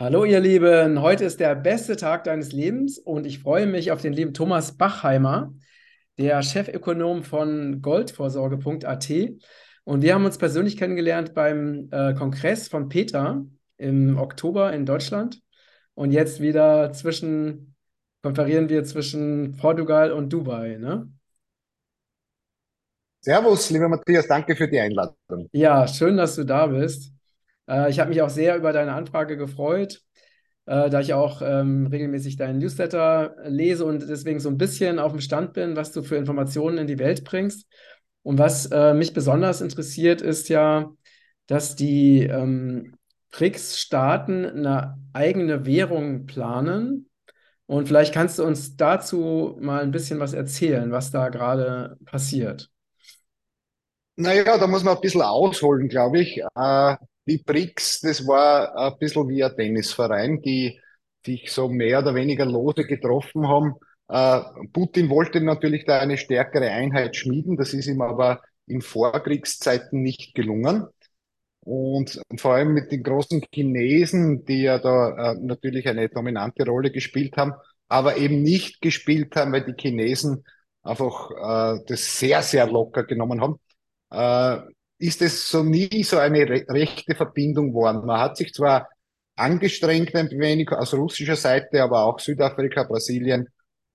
Hallo ihr Lieben, heute ist der beste Tag deines Lebens und ich freue mich auf den lieben Thomas Bachheimer, der Chefökonom von goldvorsorge.at. Und wir haben uns persönlich kennengelernt beim äh, Kongress von Peter im Oktober in Deutschland. Und jetzt wieder zwischen, konferieren wir zwischen Portugal und Dubai, ne? Servus, lieber Matthias, danke für die Einladung. Ja, schön, dass du da bist. Äh, ich habe mich auch sehr über deine Anfrage gefreut, äh, da ich auch ähm, regelmäßig deinen Newsletter lese und deswegen so ein bisschen auf dem Stand bin, was du für Informationen in die Welt bringst. Und was äh, mich besonders interessiert, ist ja, dass die ähm, BRICS-Staaten eine eigene Währung planen. Und vielleicht kannst du uns dazu mal ein bisschen was erzählen, was da gerade passiert. Naja, da muss man ein bisschen ausholen, glaube ich. Äh, die BRICS, das war ein bisschen wie ein Tennisverein, die sich so mehr oder weniger lose getroffen haben. Äh, Putin wollte natürlich da eine stärkere Einheit schmieden, das ist ihm aber in Vorkriegszeiten nicht gelungen. Und vor allem mit den großen Chinesen, die ja da äh, natürlich eine dominante Rolle gespielt haben, aber eben nicht gespielt haben, weil die Chinesen einfach äh, das sehr, sehr locker genommen haben. Ist es so nie so eine re rechte Verbindung geworden. Man hat sich zwar angestrengt ein wenig aus russischer Seite, aber auch Südafrika, Brasilien,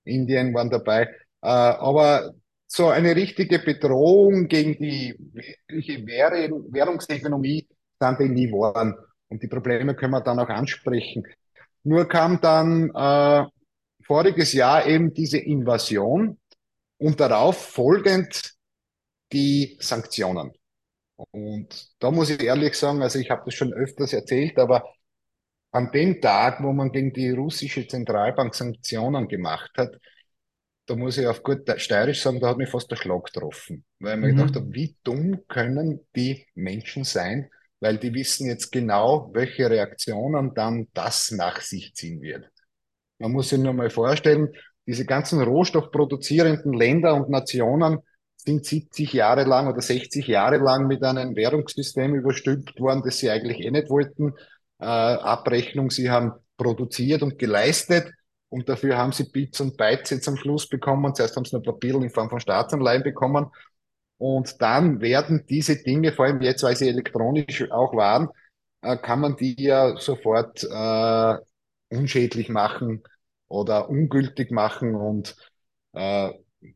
Indien waren dabei. Äh, aber so eine richtige Bedrohung gegen die wirkliche Währung, Währungsökonomie sind die nie geworden. Und die Probleme können wir dann auch ansprechen. Nur kam dann äh, voriges Jahr eben diese Invasion und darauf folgend die Sanktionen. Und da muss ich ehrlich sagen, also ich habe das schon öfters erzählt, aber an dem Tag, wo man gegen die russische Zentralbank Sanktionen gemacht hat, da muss ich auf gut steirisch sagen, da hat mich fast der Schlag getroffen. Weil ich mir gedacht Mhm. habe, wie dumm können die Menschen sein, weil die wissen jetzt genau, welche Reaktionen dann das nach sich ziehen wird. Man muss sich nur mal vorstellen, diese ganzen rohstoffproduzierenden Länder und Nationen sind 70 Jahre lang oder 60 Jahre lang mit einem Währungssystem überstülpt worden, das sie eigentlich eh nicht wollten. Äh, Abrechnung, sie haben produziert und geleistet und dafür haben sie Bits und Bytes jetzt am Schluss bekommen. Zuerst haben sie noch Papier in Form von Staatsanleihen bekommen und dann werden diese Dinge, vor allem jetzt, weil sie elektronisch auch waren, äh, kann man die ja sofort äh, unschädlich machen oder ungültig machen und äh,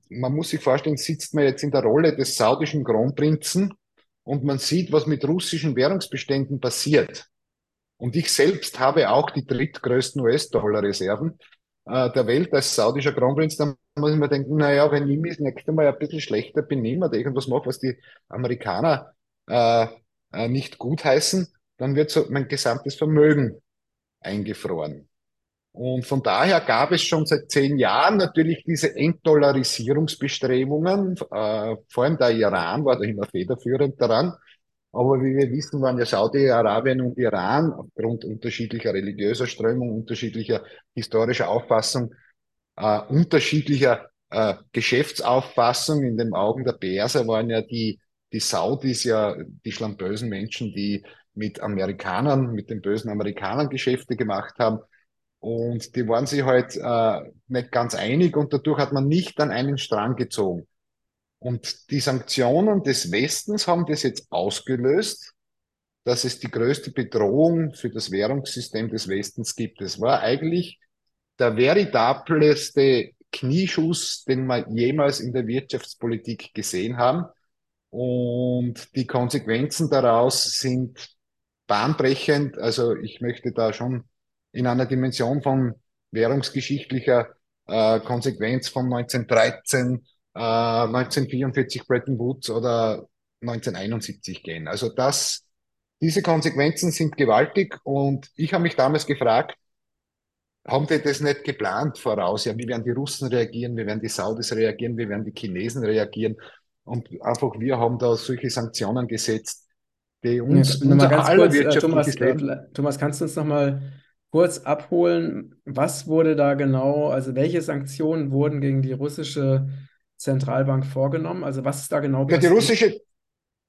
man muss sich vorstellen, sitzt man jetzt in der Rolle des saudischen Kronprinzen und man sieht, was mit russischen Währungsbeständen passiert. Und ich selbst habe auch die drittgrößten US-Dollar-Reserven äh, der Welt als saudischer Kronprinz. Da muss ich mir denken, naja, wenn ich mich das nächste Mal ein bisschen schlechter benehme oder irgendwas mache, was die Amerikaner äh, äh, nicht gutheißen, dann wird so mein gesamtes Vermögen eingefroren. Und von daher gab es schon seit zehn Jahren natürlich diese Entdollarisierungsbestrebungen. Äh, vor allem der Iran war da immer federführend daran. Aber wie wir wissen, waren ja Saudi-Arabien und Iran aufgrund unterschiedlicher religiöser Strömung, unterschiedlicher historischer Auffassung, äh, unterschiedlicher äh, Geschäftsauffassung. In den Augen der Perser waren ja die, die Saudis ja die schlampösen Menschen, die mit Amerikanern, mit den bösen Amerikanern Geschäfte gemacht haben. Und die waren sich halt äh, nicht ganz einig und dadurch hat man nicht an einen Strang gezogen. Und die Sanktionen des Westens haben das jetzt ausgelöst, dass es die größte Bedrohung für das Währungssystem des Westens gibt. Es war eigentlich der veritableste Knieschuss, den wir jemals in der Wirtschaftspolitik gesehen haben. Und die Konsequenzen daraus sind bahnbrechend. Also ich möchte da schon in einer Dimension von währungsgeschichtlicher äh, Konsequenz von 1913, äh, 1944 Bretton Woods oder 1971 gehen. Also das, diese Konsequenzen sind gewaltig und ich habe mich damals gefragt, haben die das nicht geplant voraus? Ja, wie werden die Russen reagieren? Wie werden die Saudis reagieren? Wie werden die Chinesen reagieren? Und einfach wir haben da solche Sanktionen gesetzt, die Ja, uns nochmal unser aller kurz, äh, Thomas, äh, Thomas, kannst du uns nochmal kurz abholen? Was wurde da genau, also welche Sanktionen wurden gegen die russische Zentralbank vorgenommen? Also was ist da genau Ja, die passiert? russische,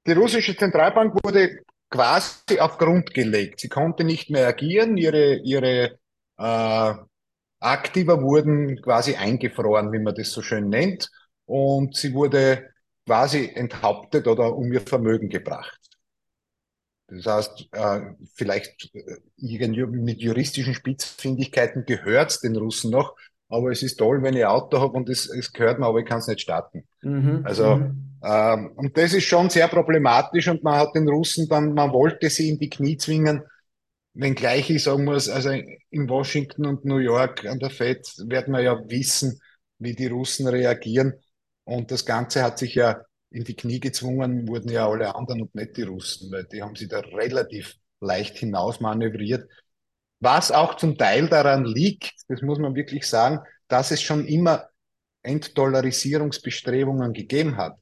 die russische Zentralbank wurde quasi auf Grund gelegt. Sie konnte nicht mehr agieren, ihre, ihre äh, Aktiva wurden quasi eingefroren, wie man das so schön nennt, und sie wurde quasi enthauptet oder um ihr Vermögen gebracht. Das heißt, äh, vielleicht äh, mit juristischen Spitzfindigkeiten gehört es den Russen noch, aber es ist toll, wenn ich ein Auto habe und es, es gehört mir, aber ich kann es nicht starten. Mhm, also, mhm. ähm, und das ist schon sehr problematisch und man hat den Russen dann, man wollte sie in die Knie zwingen, wenngleich ich sagen muss, also in Washington und New York an der FED werden wir ja wissen, wie die Russen reagieren. Und das Ganze hat sich ja in die Knie gezwungen, wurden ja alle anderen und nicht die Russen, weil die haben sich da relativ leicht hinausmanövriert. Was auch zum Teil daran liegt, das muss man wirklich sagen, dass es schon immer Entdollarisierungsbestrebungen gegeben hat.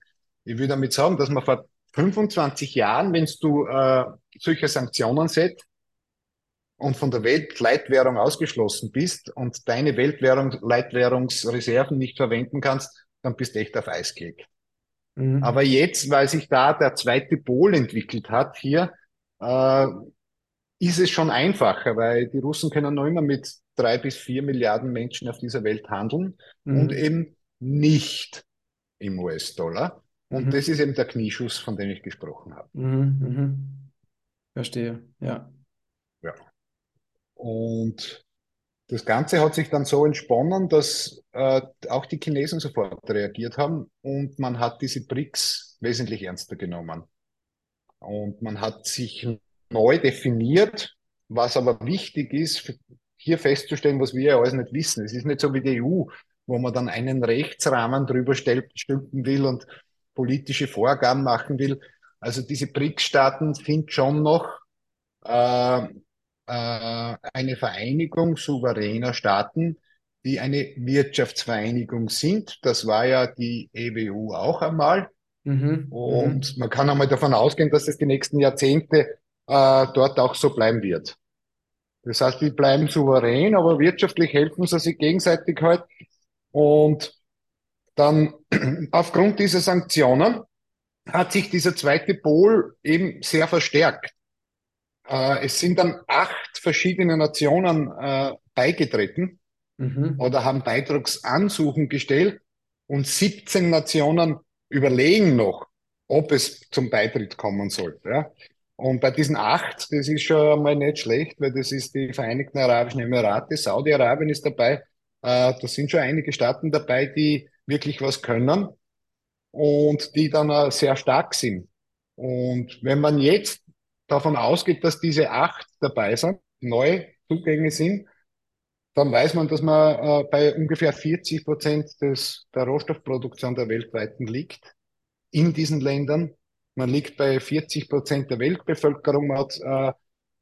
Ich würde damit sagen, dass man vor 25 Jahren, wenn du äh, solche Sanktionen setzt und von der Weltleitwährung ausgeschlossen bist und deine Weltwährung, Leitwährungsreserven nicht verwenden kannst, dann bist du echt auf Eis gelegt. Mhm. Aber jetzt, weil sich da der zweite Pol entwickelt hat hier, äh, ist es schon einfacher, weil die Russen können noch immer mit drei bis vier Milliarden Menschen auf dieser Welt handeln mhm. und eben nicht im US-Dollar. Und mhm. das ist eben der Knieschuss, von dem ich gesprochen habe. Mhm. mhm. Verstehe, ja. Ja. Und das Ganze hat sich dann so entsponnen, dass äh, auch die Chinesen sofort reagiert haben und man hat diese BRICS wesentlich ernster genommen. Und man hat sich neu definiert, was aber wichtig ist, hier festzustellen, was wir ja alles nicht wissen. Es ist nicht so wie die EU, wo man dann einen Rechtsrahmen drüber stülpen will und politische Vorgaben machen will. Also diese BRICS-Staaten sind schon noch äh, eine Vereinigung souveräner Staaten, die eine Wirtschaftsvereinigung sind. Das war ja die EWU auch einmal. Mhm. Und mhm. man kann einmal davon ausgehen, dass es die nächsten Jahrzehnte äh, dort auch so bleiben wird. Das heißt, die bleiben souverän, aber wirtschaftlich helfen sie sich gegenseitig halt. Und dann aufgrund dieser Sanktionen hat sich dieser zweite Pol eben sehr verstärkt. Äh, es sind dann acht verschiedene Nationen äh, beigetreten mhm. oder haben Beitragsansuchen gestellt und 17 Nationen überlegen noch, ob es zum Beitritt kommen soll. Ja? Und bei diesen acht, das ist schon mal nicht schlecht, weil das ist die Vereinigten Arabischen Emirate, Saudi-Arabien ist dabei. Äh, da sind schon einige Staaten dabei, die wirklich was können und die dann auch sehr stark sind. Und wenn man jetzt davon ausgeht, dass diese acht dabei sind, neue Zugänge sind, dann weiß man, dass man äh, bei ungefähr 40 Prozent des, der Rohstoffproduktion der weltweiten liegt in diesen Ländern. Man liegt bei 40 Prozent der Weltbevölkerung, man hat äh,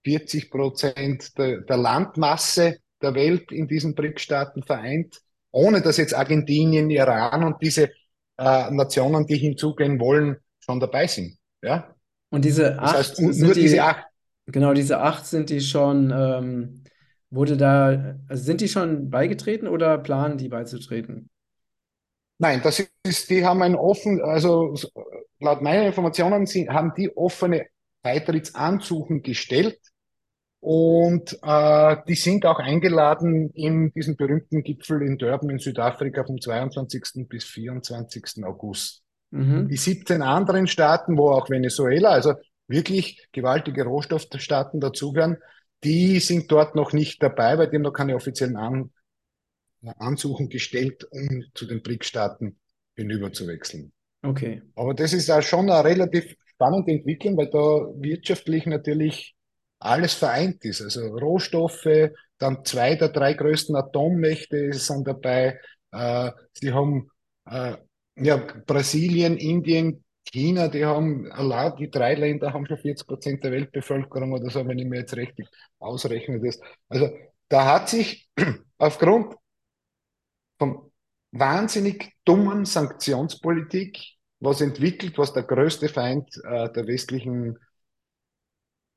40 Prozent der, der, Landmasse der Welt in diesen BRIC-Staaten vereint, ohne dass jetzt Argentinien, Iran und diese äh, Nationen, die hinzugehen wollen, schon dabei sind. Ja? Und diese acht, das heißt, nur die, diese acht. Genau, diese acht sind die schon, ähm, wurde da, also sind die schon beigetreten oder planen die beizutreten? Nein, das ist, die haben ein offen, also laut meinen Informationen sind, haben die offene Beitrittsansuchen gestellt und äh, die sind auch eingeladen in diesen berühmten Gipfel in Durban in Südafrika vom 22. bis 24. August. Mhm. Die 17 anderen Staaten, wo auch Venezuela, also wirklich gewaltige Rohstoffstaaten dazugehören, die sind dort noch nicht dabei, weil die haben noch keine offiziellen An Ansuchen gestellt, um zu den BRIC-Staaten hinüberzuwechseln. Okay. Aber das ist auch schon eine relativ spannende Entwicklung, weil da wirtschaftlich natürlich alles vereint ist. Also Rohstoffe, dann zwei der drei größten Atommächte sind dabei. Äh, sie haben äh, ja, Brasilien, Indien, China, die haben, allein die drei Länder haben schon 40 Prozent der Weltbevölkerung oder so, wenn ich mir jetzt richtig ausrechne. Das. Also da hat sich aufgrund von wahnsinnig dummen Sanktionspolitik was entwickelt, was der größte Feind äh, der westlichen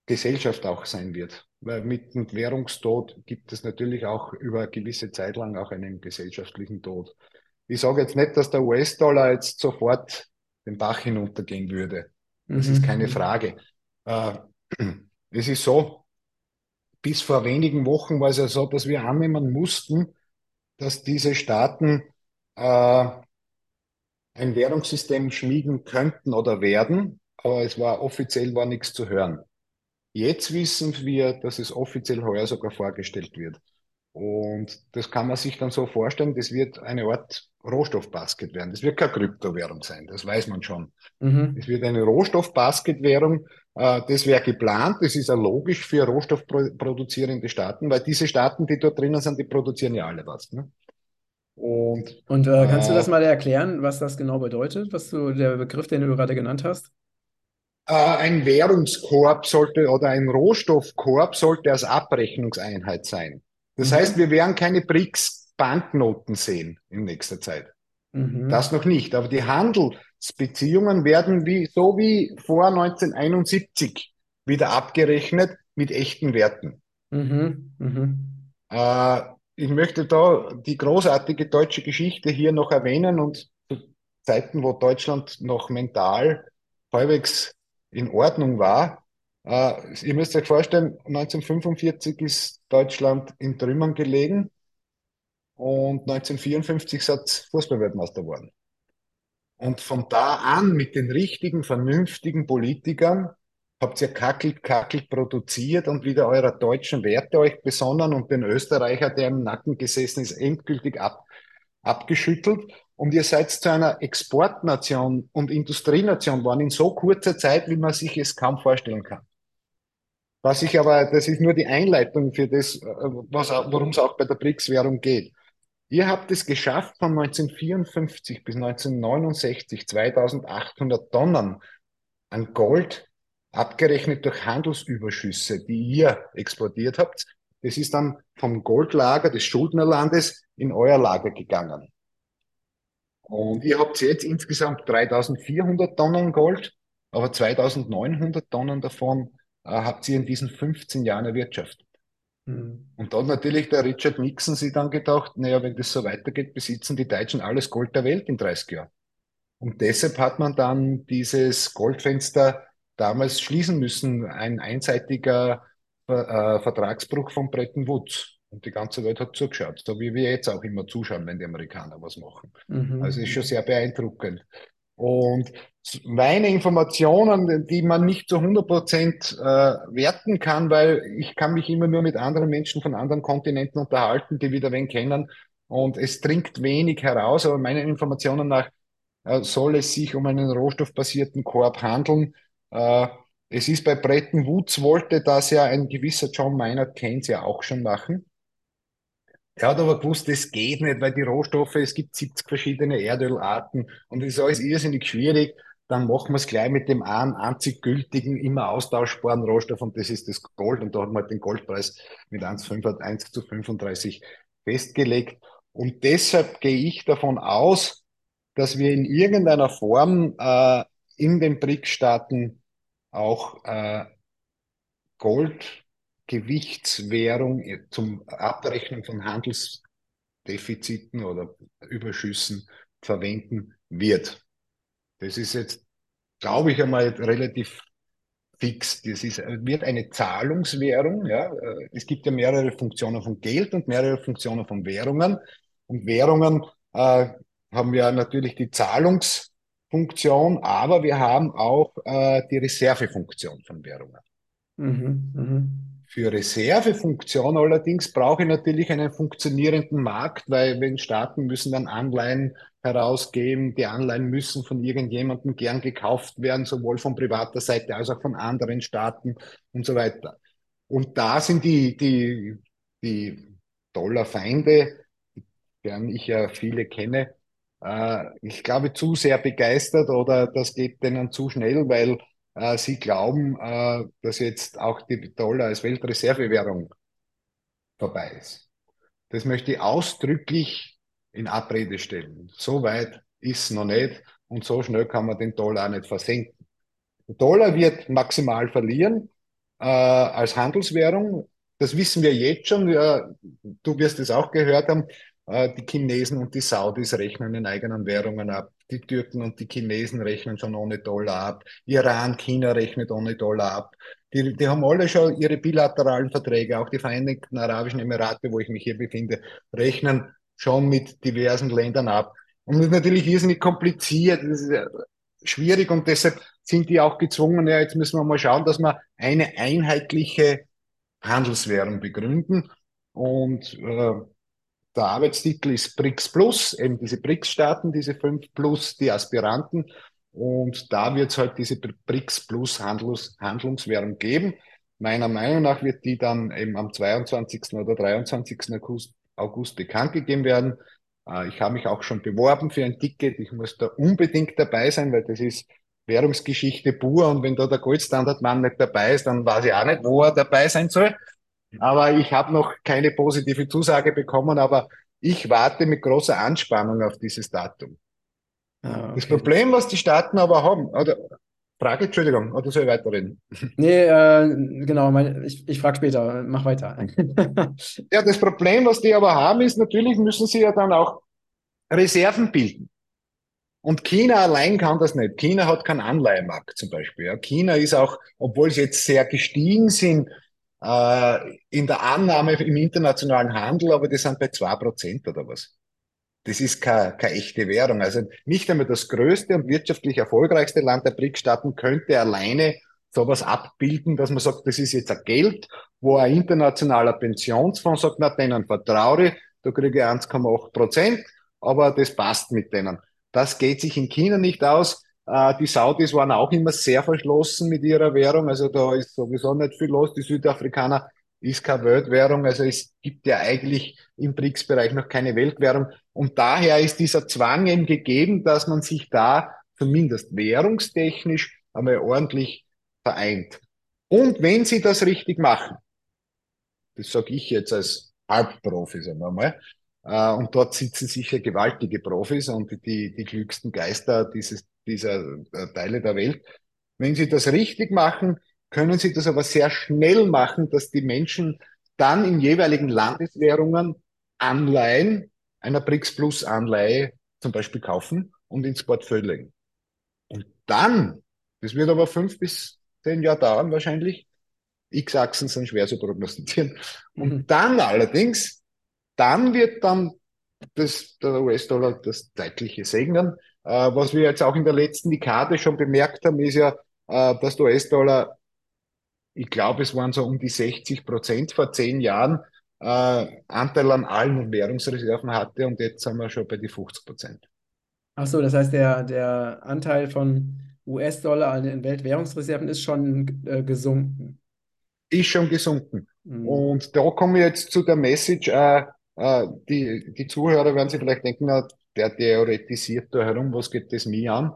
Gesellschaft auch sein wird. Weil mit dem Währungstod gibt es natürlich auch über eine gewisse Zeit lang auch einen gesellschaftlichen Tod. Ich sage jetzt nicht, dass der US-Dollar jetzt sofort den Bach hinuntergehen würde. Das mhm. ist keine Frage. Äh, Es ist so, bis vor wenigen Wochen war es ja so, dass wir annehmen mussten, dass diese Staaten äh, ein Währungssystem schmieden könnten oder werden, aber es war offiziell war nichts zu hören. Jetzt wissen wir, dass es offiziell heuer sogar vorgestellt wird. Und das kann man sich dann so vorstellen, das wird eine Art Rohstoffbasket werden. Das wird keine Kryptowährung sein, das weiß man schon. Mhm. Es wird eine Rohstoffbasketwährung. Äh, das wäre geplant. Das ist ja logisch für rohstoffproduzierende Staaten, weil diese Staaten, die dort drinnen sind, die produzieren ja alle was. Ne? Und Und äh, kannst du das äh, mal erklären, was das genau bedeutet, was du, der Begriff, den du gerade genannt hast? äh, ein Währungskorb sollte oder ein Rohstoffkorb sollte als Abrechnungseinheit sein. Das heißt, Mhm. wir werden keine BRICS-Banknoten sehen in nächster Zeit. Das Mhm. noch nicht. Aber die Handelsbeziehungen werden wie, so wie vor 1971 wieder abgerechnet mit echten Werten. Mhm. Mhm. Äh, ich möchte da die großartige deutsche Geschichte hier noch erwähnen und zu Zeiten, wo Deutschland noch mental halbwegs in Ordnung war. Äh, ihr müsst euch vorstellen, 1945 ist Deutschland in Trümmern gelegen und 1954 ist Fußballweltmeister geworden. Und von da an mit den richtigen, vernünftigen Politikern habt ihr kackelt, kackelt produziert und wieder eurer deutschen Werte euch besonnen und den Österreicher, der im Nacken gesessen ist, endgültig ab, abgeschüttelt. Und ihr seid zu einer Exportnation und Industrienation geworden in so kurzer Zeit, wie man sich es kaum vorstellen kann. Was ich aber, das ist nur die Einleitung für das, äh, worum es auch bei der BRICS-Währung geht. Ihr habt es geschafft, von 1954 bis 1969 2800 Tonnen an Gold, abgerechnet durch Handelsüberschüsse, die ihr exportiert habt. Das ist dann vom Goldlager des Schuldnerlandes in euer Lager gegangen. Und ihr habt jetzt insgesamt 3400 Tonnen Gold, aber 2900 Tonnen davon äh, habt ihr in diesen 15 Jahren erwirtschaftet. Mhm. Und da hat natürlich der Richard Nixon sich dann gedacht, naja, wenn das so weitergeht, besitzen die Deutschen alles Gold der Welt in 30 Jahren. Und deshalb hat man dann dieses Goldfenster damals schließen müssen, ein einseitiger äh, Vertragsbruch von Bretton Woods. Und die ganze Welt hat zugeschaut, so wie wir jetzt auch immer zuschauen, wenn die Amerikaner was machen. Also ist schon Mhm. sehr beeindruckend. Und meine Informationen, die man nicht zu 100 Prozent äh, werten kann, weil ich kann mich immer nur mit anderen Menschen von anderen Kontinenten unterhalten, die wieder wen kennen. Und es dringt wenig heraus, aber meinen Informationen nach äh, soll es sich um einen rohstoffbasierten Korb handeln. Äh, es ist bei Bretton Woods, wollte das ja ein gewisser John Maynard Keynes ja auch schon machen. Er hat aber gewusst, das geht nicht, weil die Rohstoffe, es gibt 70 verschiedene Erdölarten und es ist alles irrsinnig schwierig. Dann machen wir es gleich mit dem einen einzig gültigen, immer austauschbaren Rohstoff und das ist das Gold. Und da hat man halt den Goldpreis mit 1,5, 1 zu 35 festgelegt. Und deshalb gehe ich davon aus, dass wir in irgendeiner Form äh, in den BRICS-Staaten auch äh, Goldgewichtswährung zum Abrechnen von Handelsdefiziten oder Überschüssen verwenden wird. Das ist jetzt, glaube ich, einmal relativ fix. Das ist, wird eine Zahlungswährung. Ja. Es gibt ja mehrere Funktionen von Geld und mehrere Funktionen von Währungen. Und Währungen äh, haben ja natürlich die Zahlungsfunktion, aber wir haben auch äh, die Reservefunktion von Währungen. Mhm. Mhm. Für Reservefunktion allerdings brauche ich natürlich einen funktionierenden Markt, weil wenn Staaten müssen dann Anleihen herausgeben, die Anleihen müssen von irgendjemandem gern gekauft werden, sowohl von privater Seite als auch von anderen Staaten und so weiter. Und da sind die, die, die Dollarfeinde, deren ich ja viele kenne, äh, ich glaube, zu sehr begeistert oder das geht denen zu schnell, weil sie glauben, äh, dass jetzt auch die Dollar als Weltreservewährung vorbei ist. Das möchte ich ausdrücklich in Abrede stellen. So weit ist noch nicht und so schnell kann man den Dollar auch nicht versenken. Der Dollar wird maximal verlieren äh, als Handelswährung. Das wissen wir jetzt schon. Ja, du wirst es auch gehört haben. Äh, die Chinesen und die Saudis rechnen in eigenen Währungen ab. Die Türken und die Chinesen rechnen schon ohne Dollar ab. Iran, China rechnet ohne Dollar ab. Die, die haben alle schon ihre bilateralen Verträge, auch die Vereinigten Arabischen Emirate, wo ich mich hier befinde, rechnen schon mit diversen Ländern ab. Und das ist natürlich irrsinnig kompliziert, das ist schwierig und deshalb sind die auch gezwungen, ja, jetzt müssen wir mal schauen, dass wir eine einheitliche Handelswährung begründen. Und äh, der Arbeitstitel ist BRICS Plus, eben diese BRICS-Staaten, diese fünf plus die Aspiranten. Und da wird es halt diese BRICS Plus Handlungs Handlungswährung geben. Meiner Meinung nach wird die dann eben am 22. oder 23. August, August bekannt gegeben werden. Äh, ich habe mich auch schon beworben für ein Ticket. Ich muss da unbedingt dabei sein, weil das ist Währungsgeschichte pur. Und wenn da der Goldstandardmann nicht dabei ist, dann weiß ich auch nicht, wo er dabei sein soll. Aber ich habe noch keine positive Zusage bekommen, aber ich warte mit großer Anspannung auf dieses Datum. Ah, okay. Das Problem, was die Staaten aber haben, oder Frage, Entschuldigung, oder soll ich weiterreden? Nee, äh, genau, mein, ich, ich frage später, mach weiter. ja, das Problem, was die aber haben, ist natürlich müssen sie ja dann auch Reserven bilden. Und China allein kann das nicht. China hat keinen Anleihemarkt zum Beispiel. China ist auch, obwohl sie jetzt sehr gestiegen sind, äh, in der Annahme im internationalen Handel, aber die sind bei zwei Prozent oder was. Das ist keine, keine echte Währung. Also nicht einmal das größte und wirtschaftlich erfolgreichste Land der BRIC-Staaten könnte alleine sowas abbilden, dass man sagt, das ist jetzt ein Geld, wo ein internationaler Pensionsfonds sagt, na, denen vertraue ich, da kriege ich 1,8 Prozent, aber das passt mit denen. Das geht sich in China nicht aus. Äh, die Saudis waren auch immer sehr verschlossen mit ihrer Währung. Also da ist sowieso nicht viel los. Die Südafrikaner ist keine Weltwährung. Also es gibt ja eigentlich im BRICS-Bereich noch keine Weltwährung. Und daher ist dieser Zwang eben gegeben, dass man sich da zumindest währungstechnisch einmal ordentlich vereint. Und wenn sie das richtig machen, das sage ich jetzt als Halbprofi, sagen wir mal, äh, und dort sitzen sicher gewaltige Profis und die, die klügsten Geister dieses, dieser äh, Teile der Welt. Wenn sie das richtig machen, können sie das aber sehr schnell machen, dass die Menschen dann in jeweiligen Landeswährungen Anleihen einer BRICS Plus Anleihe zum Beispiel kaufen und ins Portfolio legen. Und dann, das wird aber fünf bis zehn Jahre dauern wahrscheinlich, X-Achsen sind schwer zu prognostizieren. Und mhm. dann allerdings dann wird dann das, der US-Dollar das zeitliche segnen. Äh, was wir jetzt auch in der letzten Dekade schon bemerkt haben, ist ja, äh, dass der US-Dollar, ich glaube, es waren so um die 60 Prozent vor zehn Jahren, äh, Anteil an allen Währungsreserven hatte und jetzt sind wir schon bei die 50 Prozent. Ach so, das heißt, der, der Anteil von US-Dollar an den Weltwährungsreserven ist schon äh, gesunken. Ist schon gesunken. Mhm. Und da kommen wir jetzt zu der Message, äh, äh, die, die Zuhörer werden sich vielleicht denken, na, der theoretisiert da herum, was geht das mir an?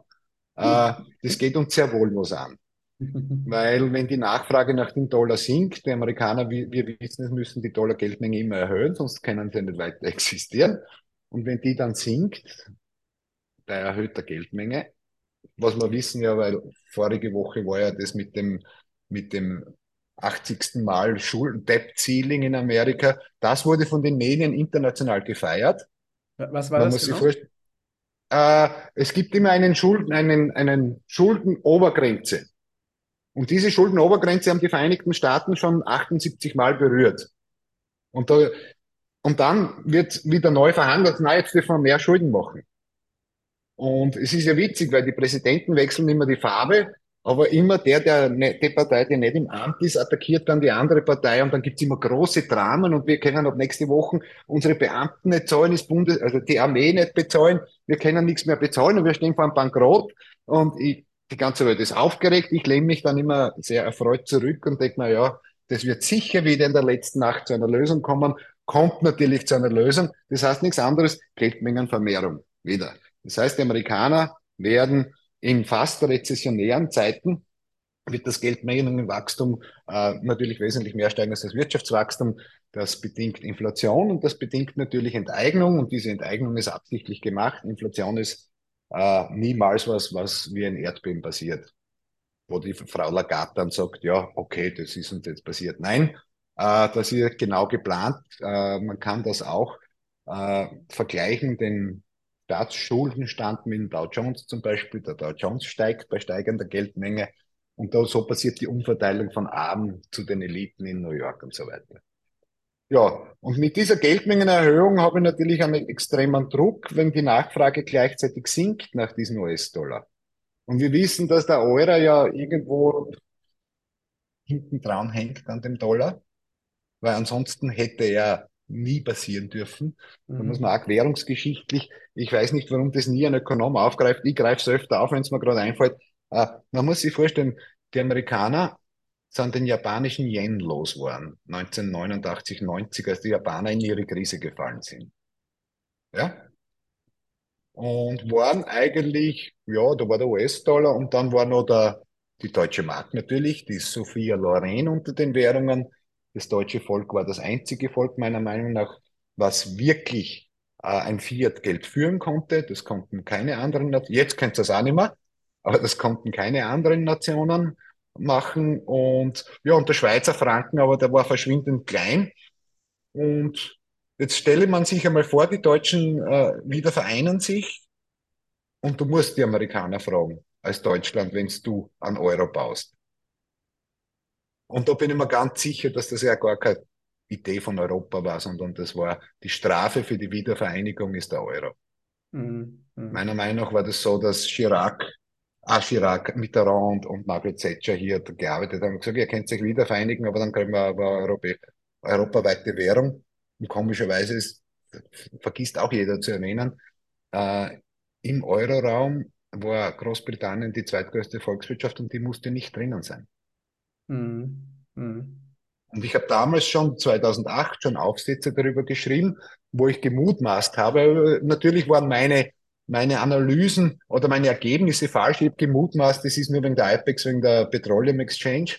Äh, das geht uns sehr wohl was an. Weil wenn die Nachfrage nach dem Dollar sinkt, die Amerikaner, wie wir wissen, müssen die Dollar-Geldmenge immer erhöhen, sonst können sie nicht weiter existieren. Und wenn die dann sinkt, bei erhöhter Geldmenge, was wir wissen ja, weil vorige Woche war ja das mit dem, mit dem 80. Mal Schulden-Debt-Ceiling in Amerika. Das wurde von den Medien international gefeiert. Was war Man das genau? Äh, es gibt immer einen Schulden, einen, einen Schuldenobergrenze. Und diese Schuldenobergrenze haben die Vereinigten Staaten schon 78 Mal berührt. Und, da, und dann wird wieder neu verhandelt, na, jetzt dürfen wir mehr Schulden machen. Und es ist ja witzig, weil die Präsidenten wechseln immer die Farbe aber immer der, der, ne, die Partei, die nicht im Amt ist, attackiert dann die andere Partei und dann gibt's immer große Dramen und wir können ab nächste Woche unsere Beamten nicht zahlen, das Bundes, also die Armee nicht bezahlen, wir können nichts mehr bezahlen und wir stehen vor einem Bankrott und ich, die ganze Welt ist aufgeregt. Ich lehne mich dann immer sehr erfreut zurück und denke, na ja, das wird sicher wieder in der letzten Nacht zu einer Lösung kommen, kommt natürlich zu einer Lösung. Das heißt nichts anderes, Geldmengenvermehrung wieder. Das heißt, die Amerikaner werden in fast rezessionären Zeiten wird das Geldmengenwachstum äh, natürlich wesentlich mehr steigen als das Wirtschaftswachstum. Das bedingt Inflation und das bedingt natürlich Enteignung und diese Enteignung ist absichtlich gemacht. Inflation ist äh, niemals was, was wie ein Erdbeben passiert, wo die Frau Lagarde dann sagt, ja, okay, das ist uns jetzt passiert. Nein, äh, das ist genau geplant. Äh, man kann das auch äh, vergleichen, den Staatsschuldenstand mit dem Dow Jones zum Beispiel. Der Dow Jones steigt bei steigender Geldmenge. Und da so passiert die Umverteilung von Armen zu den Eliten in New York und so weiter. Ja, und mit dieser Geldmengenerhöhung habe ich natürlich einen extremen Druck, wenn die Nachfrage gleichzeitig sinkt nach diesem US-Dollar. Und wir wissen, dass der Euro ja irgendwo hinten dran hängt an dem Dollar, weil ansonsten hätte er nie passieren dürfen. Da muss man auch währungsgeschichtlich, ich weiß nicht, warum das nie ein Ökonom aufgreift, ich greife es öfter auf, wenn es mir gerade einfällt. Äh, man muss sich vorstellen, die Amerikaner sind den japanischen Yen losgeworden, 1989, 90, als die Japaner in ihre Krise gefallen sind. Ja? Und waren eigentlich, ja, da war der US-Dollar und dann war noch der, die deutsche Mark natürlich, die Sophia Loren unter den Währungen. Das deutsche Volk war das einzige Volk meiner Meinung nach, was wirklich äh, ein Fiat-Geld führen konnte. Das konnten keine anderen Nationen. Jetzt könnt ihr es auch nicht mehr, aber das konnten keine anderen Nationen machen. Und ja, und der Schweizer Franken, aber der war verschwindend klein. Und jetzt stelle man sich einmal vor, die Deutschen äh, wieder vereinen sich und du musst die Amerikaner fragen, als Deutschland, wenn du an Euro baust. Und da bin ich mir ganz sicher, dass das ja gar keine Idee von Europa war, sondern das war die Strafe für die Wiedervereinigung ist der Euro. Mhm. Mhm. Meiner Meinung nach war das so, dass Chirac Ah, Chirac, Mitterrand und Margaret Thatcher hier gearbeitet haben und gesagt, ihr könnt sich wieder vereinigen, aber dann kriegen wir aber Europä europaweite Währung. Und komischerweise ist, vergisst auch jeder zu erwähnen, äh, im Euroraum war Großbritannien die zweitgrößte Volkswirtschaft und die musste nicht drinnen sein. Mhm. Mhm. Und ich habe damals schon, 2008, schon Aufsätze darüber geschrieben, wo ich gemutmaßt habe. Natürlich waren meine meine Analysen oder meine Ergebnisse falsch. Ich habe gemutmaßt, das ist nur wegen der IPEX, wegen der Petroleum Exchange,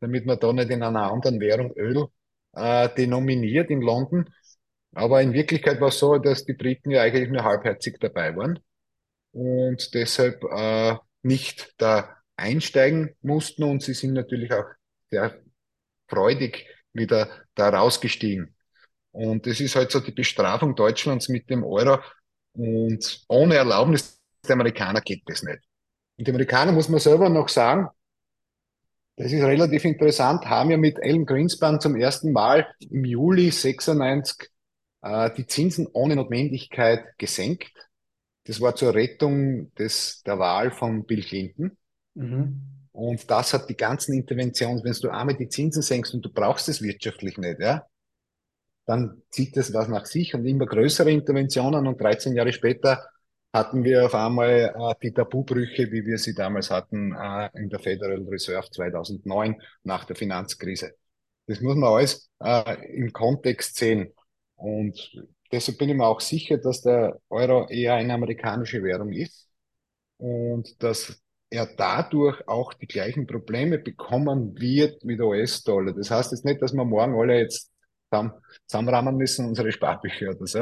damit man da nicht in einer anderen Währung Öl äh, denominiert in London. Aber in Wirklichkeit war es so, dass die Briten ja eigentlich nur halbherzig dabei waren und deshalb äh, nicht da einsteigen mussten und sie sind natürlich auch sehr freudig wieder da rausgestiegen. Und das ist halt so die Bestrafung Deutschlands mit dem Euro, und ohne Erlaubnis der Amerikaner geht das nicht. Und die Amerikaner, muss man selber noch sagen, das ist relativ interessant, haben ja mit Alan Greenspan zum ersten Mal im Juli 96 äh, die Zinsen ohne Notwendigkeit gesenkt. Das war zur Rettung des, der Wahl von Bill Clinton. Mhm. Und das hat die ganzen Interventionen, wenn du einmal die Zinsen senkst und du brauchst es wirtschaftlich nicht, ja, dann zieht das was nach sich und immer größere Interventionen. Und 13 Jahre später hatten wir auf einmal äh, die Tabubrüche, wie wir sie damals hatten äh, in der Federal Reserve 2009 nach der Finanzkrise. Das muss man alles äh, im Kontext sehen. Und deshalb bin ich mir auch sicher, dass der Euro eher eine amerikanische Währung ist und dass er dadurch auch die gleichen Probleme bekommen wird wie der US-Dollar. Das heißt jetzt nicht, dass wir morgen alle jetzt zusammen, zusammenrahmen müssen, unsere Sparbücher oder so,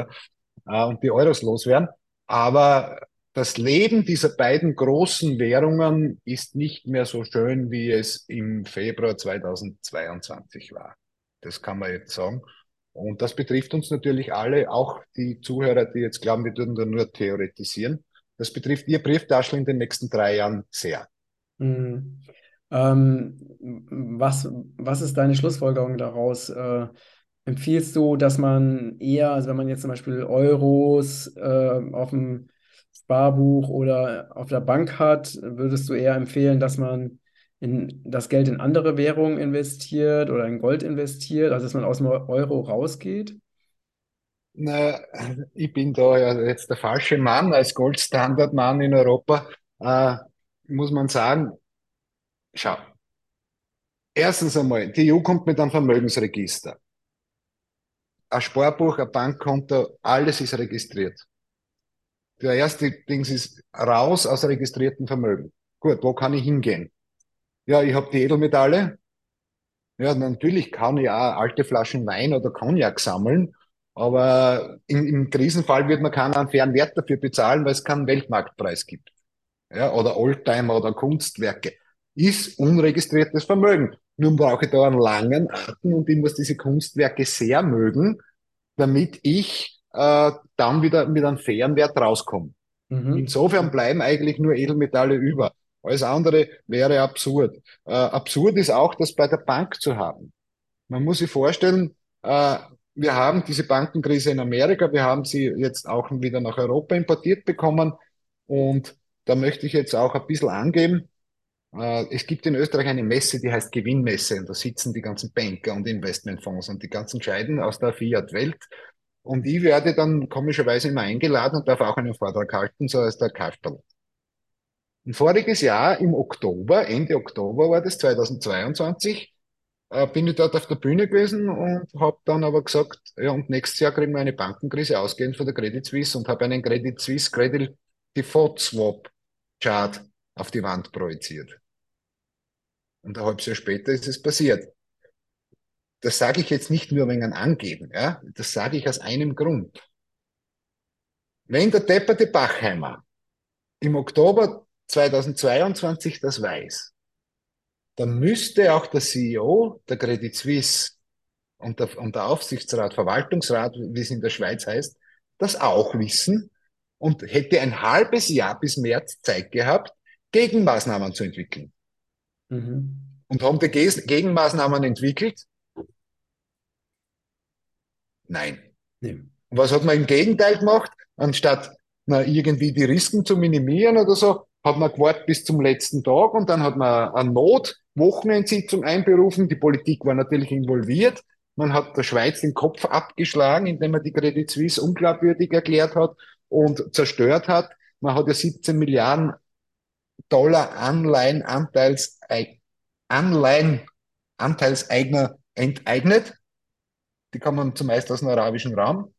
äh, und die Euros loswerden. Aber das Leben dieser beiden großen Währungen ist nicht mehr so schön, wie es im Februar 2022 war. Das kann man jetzt sagen. Und das betrifft uns natürlich alle, auch die Zuhörer, die jetzt glauben, wir würden da nur theoretisieren. Das betrifft Ihr Brieftaschel in den nächsten drei Jahren sehr. Mhm. Ähm, was, was ist deine Schlussfolgerung daraus? Äh, empfiehlst du, dass man eher, also wenn man jetzt zum Beispiel Euros äh, auf dem Sparbuch oder auf der Bank hat, würdest du eher empfehlen, dass man in das Geld in andere Währungen investiert oder in Gold investiert, also dass man aus dem Euro rausgeht? Na, ich bin da ja jetzt der falsche Mann als Goldstandardmann in Europa. Äh, muss man sagen, schau, erstens einmal, die EU kommt mit einem Vermögensregister ein Sparbuch, ein Bankkonto, alles ist registriert. Der erste Ding ist raus aus registrierten Vermögen. Gut, wo kann ich hingehen? Ja, ich habe die Edelmetalle. Ja, natürlich kann ich auch alte Flaschen Wein oder Cognac sammeln, aber in, im Krisenfall wird man keinen fairen Wert dafür bezahlen, weil es keinen Weltmarktpreis gibt. Ja, oder Oldtimer oder Kunstwerke. Ist unregistriertes Vermögen. Nun brauche ich da einen langen Atem und ich muss diese Kunstwerke sehr mögen, damit ich äh, dann wieder mit einem fairen Wert rauskommen. Mhm. Insofern bleiben eigentlich nur Edelmetalle über. Alles andere wäre absurd. Äh, absurd ist auch, das bei der Bank zu haben. Man muss sich vorstellen, äh, wir haben diese Bankenkrise in Amerika, wir haben sie jetzt auch wieder nach Europa importiert bekommen. Und da möchte ich jetzt auch ein bisschen angeben. Äh, es gibt in Österreich eine Messe, die heißt Gewinnmesse. Und da sitzen die ganzen Banker und Investmentfonds und die ganzen Scheiden aus der Fiat-Welt. Und ich werde dann komischerweise immer eingeladen und darf auch einen Vortrag halten, so als der Kasperl. Ein voriges Jahr im Oktober, Ende Oktober war das 2022, äh, bin ich dort auf der Bühne gewesen und habe dann aber gesagt, ja, und nächstes Jahr kriegen wir eine Bankenkrise ausgehend von der Credit Suisse und habe einen Credit Suisse Credit Default Swap Chart auf die Wand projiziert. Und ein halbes Jahr später ist es passiert. Das sage ich jetzt nicht nur wegen einem Angeben, ja? das sage ich aus einem Grund. Wenn der depperte Bachheimer im Oktober 2022 das weiß, dann müsste auch der CEO der Credit Suisse und der, und der Aufsichtsrat, Verwaltungsrat, wie es in der Schweiz heißt, das auch wissen und hätte ein halbes Jahr bis März Zeit gehabt, Gegenmaßnahmen zu entwickeln. Mhm. Und haben die Gegenmaßnahmen entwickelt? Nein. Nee. Was hat man im Gegenteil gemacht? Anstatt na, irgendwie die Risiken zu minimieren oder so, hat man gewartet bis zum letzten Tag und dann hat man eine Not-Wochenendsitzung einberufen. Die Politik war natürlich involviert. Man hat der Schweiz den Kopf abgeschlagen, indem man die Credit Suisse unglaubwürdig erklärt hat und zerstört hat. Man hat ja 17 Milliarden Dollar Anleihen, Anteils, Anleihen, Anteilseigner enteignet. Die kommen zumeist aus dem arabischen Raum.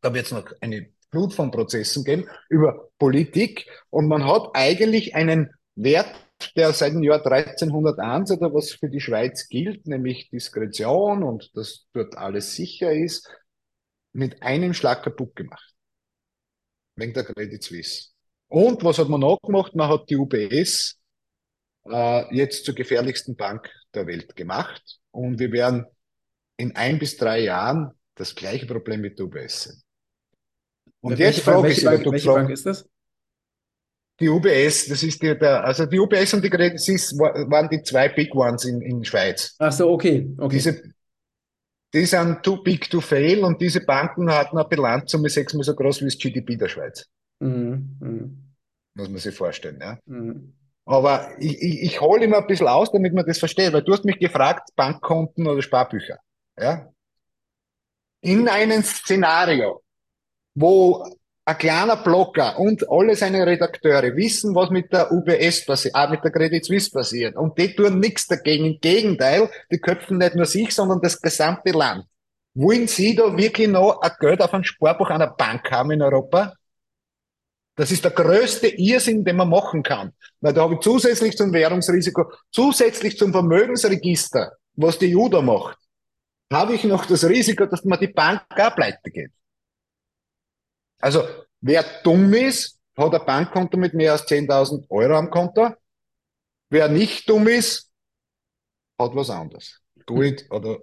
Da wird es noch eine Flut von Prozessen geben über Politik und man hat eigentlich einen Wert, der seit dem Jahr 1301 oder was für die Schweiz gilt, nämlich Diskretion und dass dort alles sicher ist, mit einem Schlag kaputt gemacht. Wegen der Credit Suisse. Und was hat man noch gemacht? Man hat die UBS äh, jetzt zur gefährlichsten Bank der Welt gemacht und wir werden in ein bis drei Jahren das gleiche Problem mit der UBS sehen. Und welche jetzt frage ich Sie, Bank, welche Bank ist das? Die UBS, das ist die, der, also die UBS und die Credit Suisse waren die zwei Big Ones in, in Schweiz. Ach so, okay, okay. Diese, die sind too big to fail und diese Banken hatten eine Bilanzsumme sechsmal so groß wie das GDP der Schweiz. Mhm. Mhm. Muss man sich vorstellen, ja. Mhm. Aber ich, ich, ich hole immer ein bisschen aus, damit man das versteht, weil du hast mich gefragt, Bankkonten oder Sparbücher. Ja? In einem Szenario, wo ein kleiner Blogger und alle seine Redakteure wissen, was mit der UBS passiert, auch mit der Credit Suisse passiert. Und die tun nichts dagegen. Im Gegenteil, die köpfen nicht nur sich, sondern das gesamte Land. Wollen Sie da wirklich noch ein Geld auf ein Sparbuch einer Bank haben in Europa? Das ist der größte Irrsinn, den man machen kann. Weil da habe ich zusätzlich zum Währungsrisiko, zusätzlich zum Vermögensregister, was die EU da macht, habe ich noch das Risiko, dass man die Bank gar pleite geht. Also wer dumm ist, hat ein Bankkonto mit mehr als 10.000 Euro am Konto. Wer nicht dumm ist, hat was anderes. Gold oder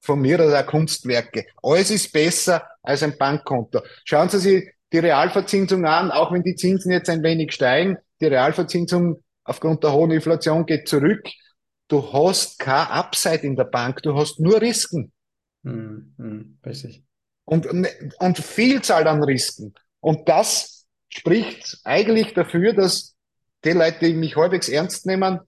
von mir aus auch Kunstwerke. Alles ist besser als ein Bankkonto. Schauen Sie sich die Realverzinsung an, auch wenn die Zinsen jetzt ein wenig steigen. Die Realverzinsung aufgrund der hohen Inflation geht zurück. Du hast kein Upside in der Bank, du hast nur Risiken. Hm, hm, richtig und, und Vielzahl an Risiken. Und das spricht eigentlich dafür, dass die Leute, die mich halbwegs ernst nehmen,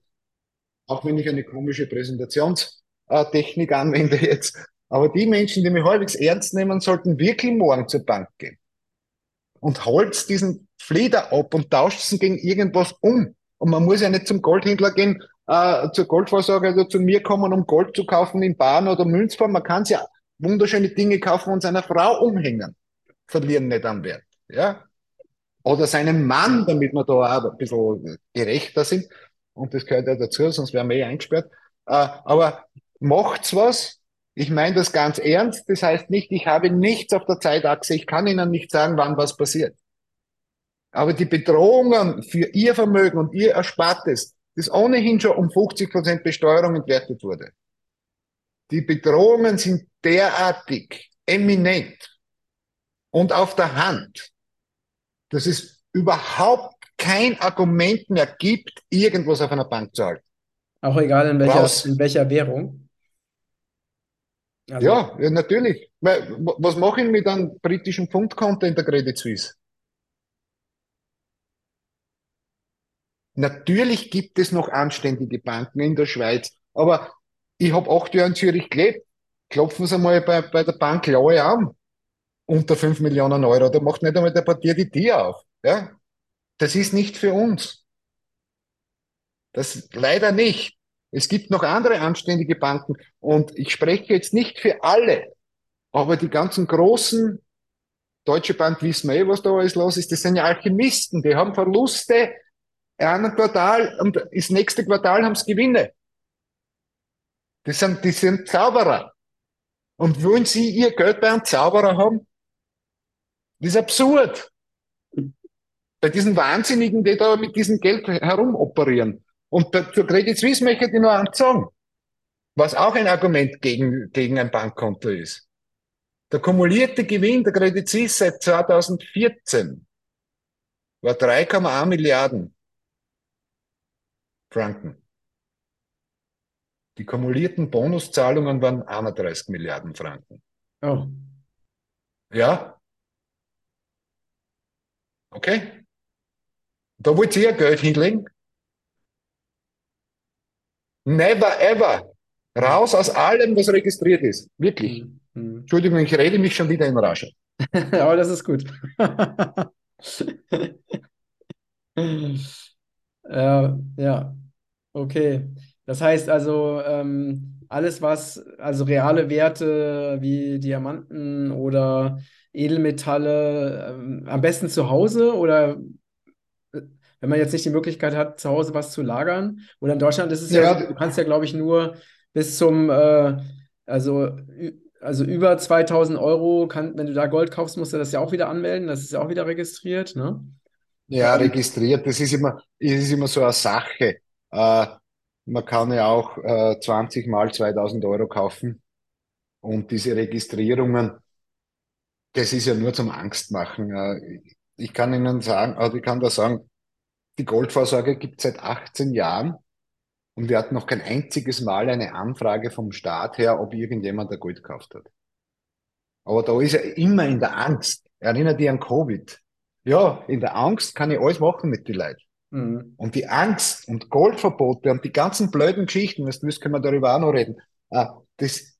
auch wenn ich eine komische Präsentationstechnik anwende jetzt, aber die Menschen, die mich halbwegs ernst nehmen, sollten wirklich morgen zur Bank gehen und holt diesen Flieder ab und tauscht ihn gegen irgendwas um. Und man muss ja nicht zum Goldhändler gehen, äh, zur Goldvorsorge oder zu mir kommen, um Gold zu kaufen in Bahn oder Münzform. Man kann es ja wunderschöne Dinge kaufen und seiner Frau umhängen, verlieren nicht an Wert. Ja? Oder seinen Mann, damit wir da auch ein bisschen gerechter sind. Und das gehört ja dazu, sonst wären wir eh eingesperrt. Äh, aber macht's was. Ich meine das ganz ernst. Das heißt nicht, ich habe nichts auf der Zeitachse. Ich kann Ihnen nicht sagen, wann was passiert. Aber die Bedrohungen für Ihr Vermögen und Ihr Erspartes, das ohnehin schon um 50 Prozent Besteuerung entwertet wurde, die Bedrohungen sind derartig eminent und auf der Hand, dass es überhaupt kein Argument mehr gibt, irgendwas auf einer Bank zu halten. Auch egal in welcher, in welcher Währung. Also, ja, ja, natürlich. Was mache ich mit einem britischen Pfundkonto in der Credit Suisse? Natürlich gibt es noch anständige Banken in der Schweiz, aber ich habe acht Jahre in Zürich gelebt. Klopfen Sie mal bei, bei der Bank Laue an. Unter fünf Millionen Euro. Da macht nicht einmal der Partier die Tür auf. Ja? Das ist nicht für uns. Das leider nicht. Es gibt noch andere anständige Banken und ich spreche jetzt nicht für alle, aber die ganzen großen Deutsche Bank wissen wir eh, was da alles los ist. Das sind ja Alchemisten, die haben Verluste ein Quartal und das nächste Quartal haben sie Gewinne. Das sind, die sind Zauberer. Und wollen Sie Ihr Geld bei einem Zauberer haben? Das ist absurd. Bei diesen Wahnsinnigen, die da mit diesem Geld herumoperieren. Und zur Credit Suisse möchte ich nur eins sagen, was auch ein Argument gegen, gegen ein Bankkonto ist. Der kumulierte Gewinn der Credit Suisse seit 2014 war 3,1 Milliarden Franken. Die kumulierten Bonuszahlungen waren 31 Milliarden Franken. Oh. Ja? Okay? Da wollt ihr Geld hinlegen? Never ever. Raus aus allem, was registriert ist. Wirklich. Mhm. Entschuldigung, ich rede mich schon wieder in Rage. Aber das ist gut. ja, ja, okay. Das heißt also, ähm, alles, was, also reale Werte wie Diamanten oder Edelmetalle, ähm, am besten zu Hause oder äh, wenn man jetzt nicht die Möglichkeit hat, zu Hause was zu lagern. Oder in Deutschland ist es ja, ja du kannst ja, glaube ich, nur bis zum, äh, also, also über 2000 Euro, kann, wenn du da Gold kaufst, musst du das ja auch wieder anmelden. Das ist ja auch wieder registriert, ne? Ja, registriert. Das ist immer, ist immer so eine Sache. Äh, man kann ja auch äh, 20 mal 2000 Euro kaufen. Und diese Registrierungen, das ist ja nur zum Angstmachen. Äh, ich kann Ihnen sagen, also ich kann da sagen, die Goldvorsorge gibt seit 18 Jahren und wir hatten noch kein einziges Mal eine Anfrage vom Staat her, ob irgendjemand der Gold gekauft hat. Aber da ist er immer in der Angst. Erinnert dich an Covid. Ja, in der Angst kann ich alles machen mit den Leuten. Mhm. Und die Angst und Goldverbote und die ganzen blöden Geschichten, willst, können wir darüber auch noch reden. Äh, das,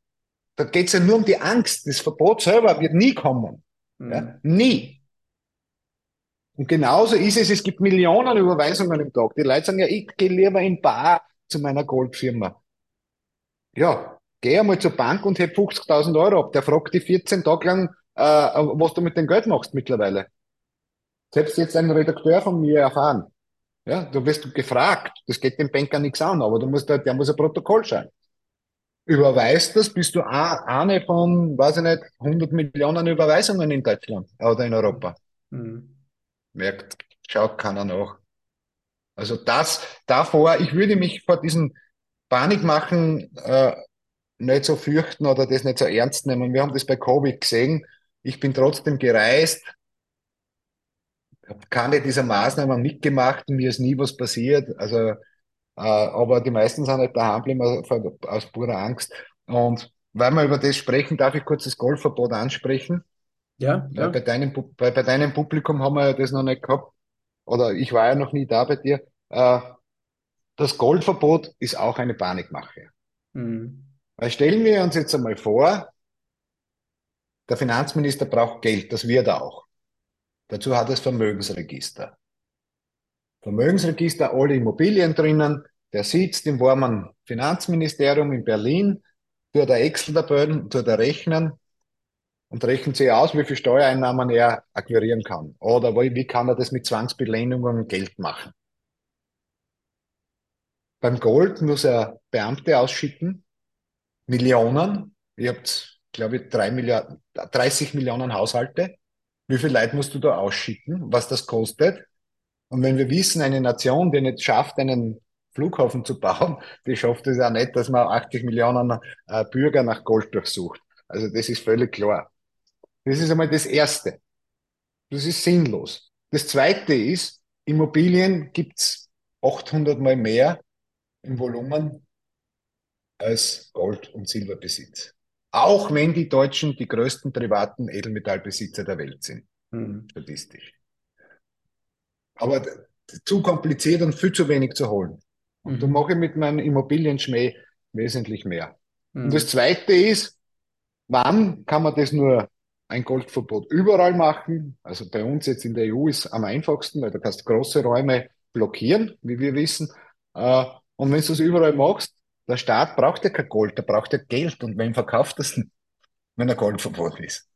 da geht es ja nur um die Angst. Das Verbot selber wird nie kommen. Mhm. Ja? Nie. Und genauso ist es, es gibt Millionen Überweisungen im Tag. Die Leute sagen ja, ich gehe lieber in Bar zu meiner Goldfirma. Ja, geh einmal zur Bank und heb 50.000 Euro ab. Der fragt dich 14 Tage lang, äh, was du mit dem Geld machst mittlerweile. Selbst jetzt ein Redakteur von mir erfahren. Ja, du wirst gefragt. Das geht dem Banker nichts an, aber du musst, der muss ein Protokoll schreiben. Überweist das, bist du eine von, weiß ich nicht, 100 Millionen Überweisungen in Deutschland oder in Europa. Mhm. Merkt, schaut keiner nach. Also das, davor, ich würde mich vor diesem Panikmachen äh, nicht so fürchten oder das nicht so ernst nehmen. Wir haben das bei Covid gesehen. Ich bin trotzdem gereist, habe keine dieser Maßnahmen mitgemacht, mir ist nie was passiert. Also, äh, aber die meisten sind halt daheim geblieben aus purer Angst. Und weil wir über das sprechen, darf ich kurz das Golfverbot ansprechen. Ja, ja. Bei, deinem, bei, bei deinem Publikum haben wir ja das noch nicht gehabt. Oder ich war ja noch nie da bei dir. Äh, das Goldverbot ist auch eine Panikmache. Mhm. Weil stellen wir uns jetzt einmal vor, der Finanzminister braucht Geld, das wird er auch. Dazu hat es Vermögensregister. Vermögensregister, alle Immobilien drinnen. Der sitzt im warmen Finanzministerium in Berlin, tut der Excel-Tabellen, tut er rechnen und rechnet sich aus, wie viel Steuereinnahmen er akquirieren kann. Oder wie kann er das mit Zwangsbelohnungen Geld machen. Beim Gold muss er Beamte ausschicken, Millionen. Ihr habt, glaube ich, drei Milliarden, 30 Millionen Haushalte wie viel Leute musst du da ausschicken, was das kostet. Und wenn wir wissen, eine Nation, die nicht schafft, einen Flughafen zu bauen, die schafft es ja nicht, dass man 80 Millionen äh, Bürger nach Gold durchsucht. Also das ist völlig klar. Das ist einmal das Erste. Das ist sinnlos. Das Zweite ist, Immobilien gibt's 800 Mal mehr im Volumen als Gold- und Silberbesitz. Auch wenn die Deutschen die größten privaten Edelmetallbesitzer der Welt sind, Mhm. statistisch. Aber zu kompliziert und viel zu wenig zu holen. Und da Mhm. mache ich mit meinem Immobilienschmäh wesentlich mehr. Und das Mhm. Zweite ist, wann kann man das nur ein Goldverbot überall machen? Also bei uns jetzt in der EU ist am einfachsten, weil du kannst große Räume blockieren, wie wir wissen. Äh, Und wenn du das überall machst, der Staat braucht ja kein Gold, der braucht ja Geld. Und wem verkauft das, denn, wenn ein Goldverbot ist?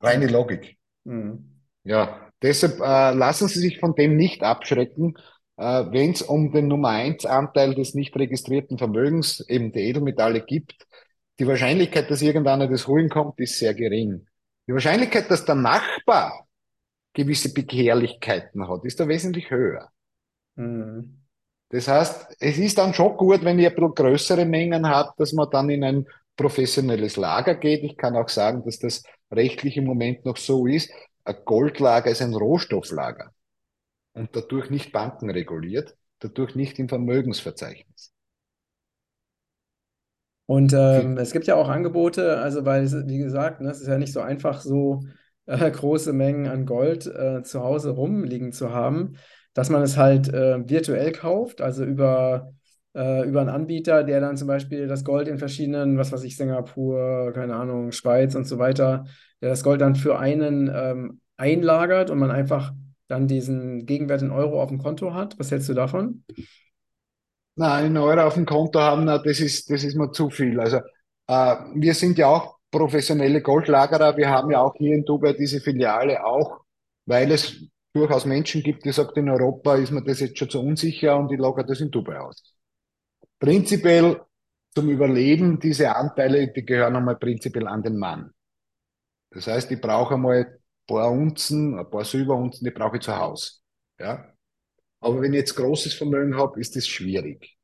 Reine Logik. Mhm. Ja, deshalb äh, lassen Sie sich von dem nicht abschrecken, äh, wenn es um den Nummer eins Anteil des nicht registrierten Vermögens, eben die Edelmetalle gibt. Die Wahrscheinlichkeit, dass irgendeiner das holen kommt, ist sehr gering. Die Wahrscheinlichkeit, dass der Nachbar gewisse Begehrlichkeiten hat, ist da wesentlich höher. Mhm. Das heißt, es ist dann schon gut, wenn ihr ein bisschen größere Mengen habt, dass man dann in ein professionelles Lager geht. Ich kann auch sagen, dass das rechtlich im Moment noch so ist. Ein Goldlager ist ein Rohstofflager und dadurch nicht bankenreguliert, dadurch nicht im Vermögensverzeichnis. Und ähm, es gibt ja auch Angebote, also weil, wie gesagt, ne, es ist ja nicht so einfach, so äh, große Mengen an Gold äh, zu Hause rumliegen zu haben, dass man es halt äh, virtuell kauft, also über, äh, über einen Anbieter, der dann zum Beispiel das Gold in verschiedenen, was weiß ich, Singapur, keine Ahnung, Schweiz und so weiter, der das Gold dann für einen ähm, einlagert und man einfach dann diesen Gegenwert in Euro auf dem Konto hat. Was hältst du davon? na, einen Euro auf dem Konto haben, na, das ist, das ist mir zu viel. Also, äh, wir sind ja auch professionelle Goldlagerer. Wir haben ja auch hier in Dubai diese Filiale auch, weil es durchaus Menschen gibt, die sagen, in Europa ist mir das jetzt schon zu unsicher und ich lagere das in Dubai aus. Prinzipiell zum Überleben, diese Anteile, die gehören einmal prinzipiell an den Mann. Das heißt, ich brauche einmal ein paar Unzen, ein paar Silberunzen, die brauche ich zu Hause. Ja? Aber wenn ich jetzt großes Vermögen habe, ist das schwierig.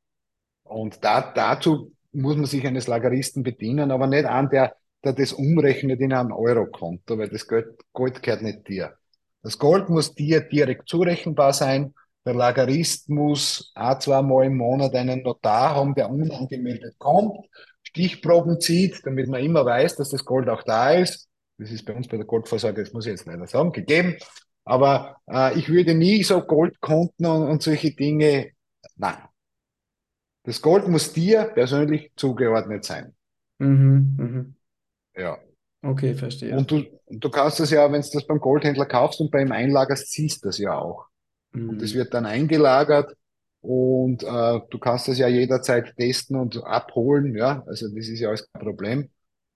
Und da, dazu muss man sich eines Lageristen bedienen, aber nicht an, der, der das umrechnet in ein Eurokonto, weil das Gold, Gold gehört nicht dir. Das Gold muss dir direkt zurechenbar sein. Der Lagerist muss ein, zwei Mal im Monat einen Notar haben, der unangemeldet kommt, Stichproben zieht, damit man immer weiß, dass das Gold auch da ist. Das ist bei uns bei der Goldversorgung, das muss ich jetzt leider sagen, gegeben. Aber äh, ich würde nie so Goldkonten und, und solche Dinge, nein. Das Gold muss dir persönlich zugeordnet sein. Mhm, mhm. Ja. Okay, verstehe. Und du, du kannst das ja, wenn du das beim Goldhändler kaufst und bei ihm einlagerst, siehst du das ja auch. Und das Mhm. wird dann eingelagert und äh, du kannst das ja jederzeit testen und abholen, ja. Also das ist ja alles kein Problem.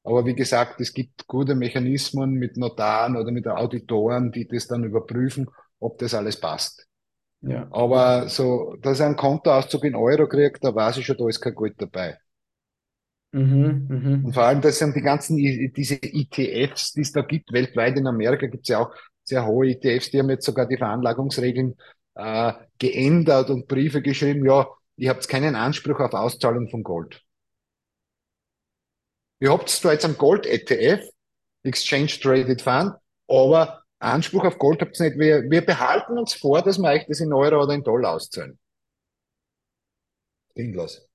Aber wie gesagt, es gibt gute Mechanismen mit Notaren oder mit Auditoren, die das dann überprüfen, ob das alles passt. Ja. Aber so, dass er einen Kontoauszug in Euro kriegt, da weiß ich schon, da ist kein Geld dabei. Mhm, Und mhm. vor allem, das sind die ganzen, diese ETFs, die es da gibt, weltweit in Amerika gibt es ja auch sehr hohe ETFs, die haben jetzt sogar die Veranlagungsregeln äh, geändert und Briefe geschrieben, ja, ihr habt keinen Anspruch auf Auszahlung von Gold. Ihr habt zwar jetzt einen Gold-ETF, Exchange Traded Fund, aber Anspruch auf Gold habt ihr nicht. Wir, wir behalten uns vor, dass wir euch das in Euro oder in Dollar auszahlen. Sinnlos.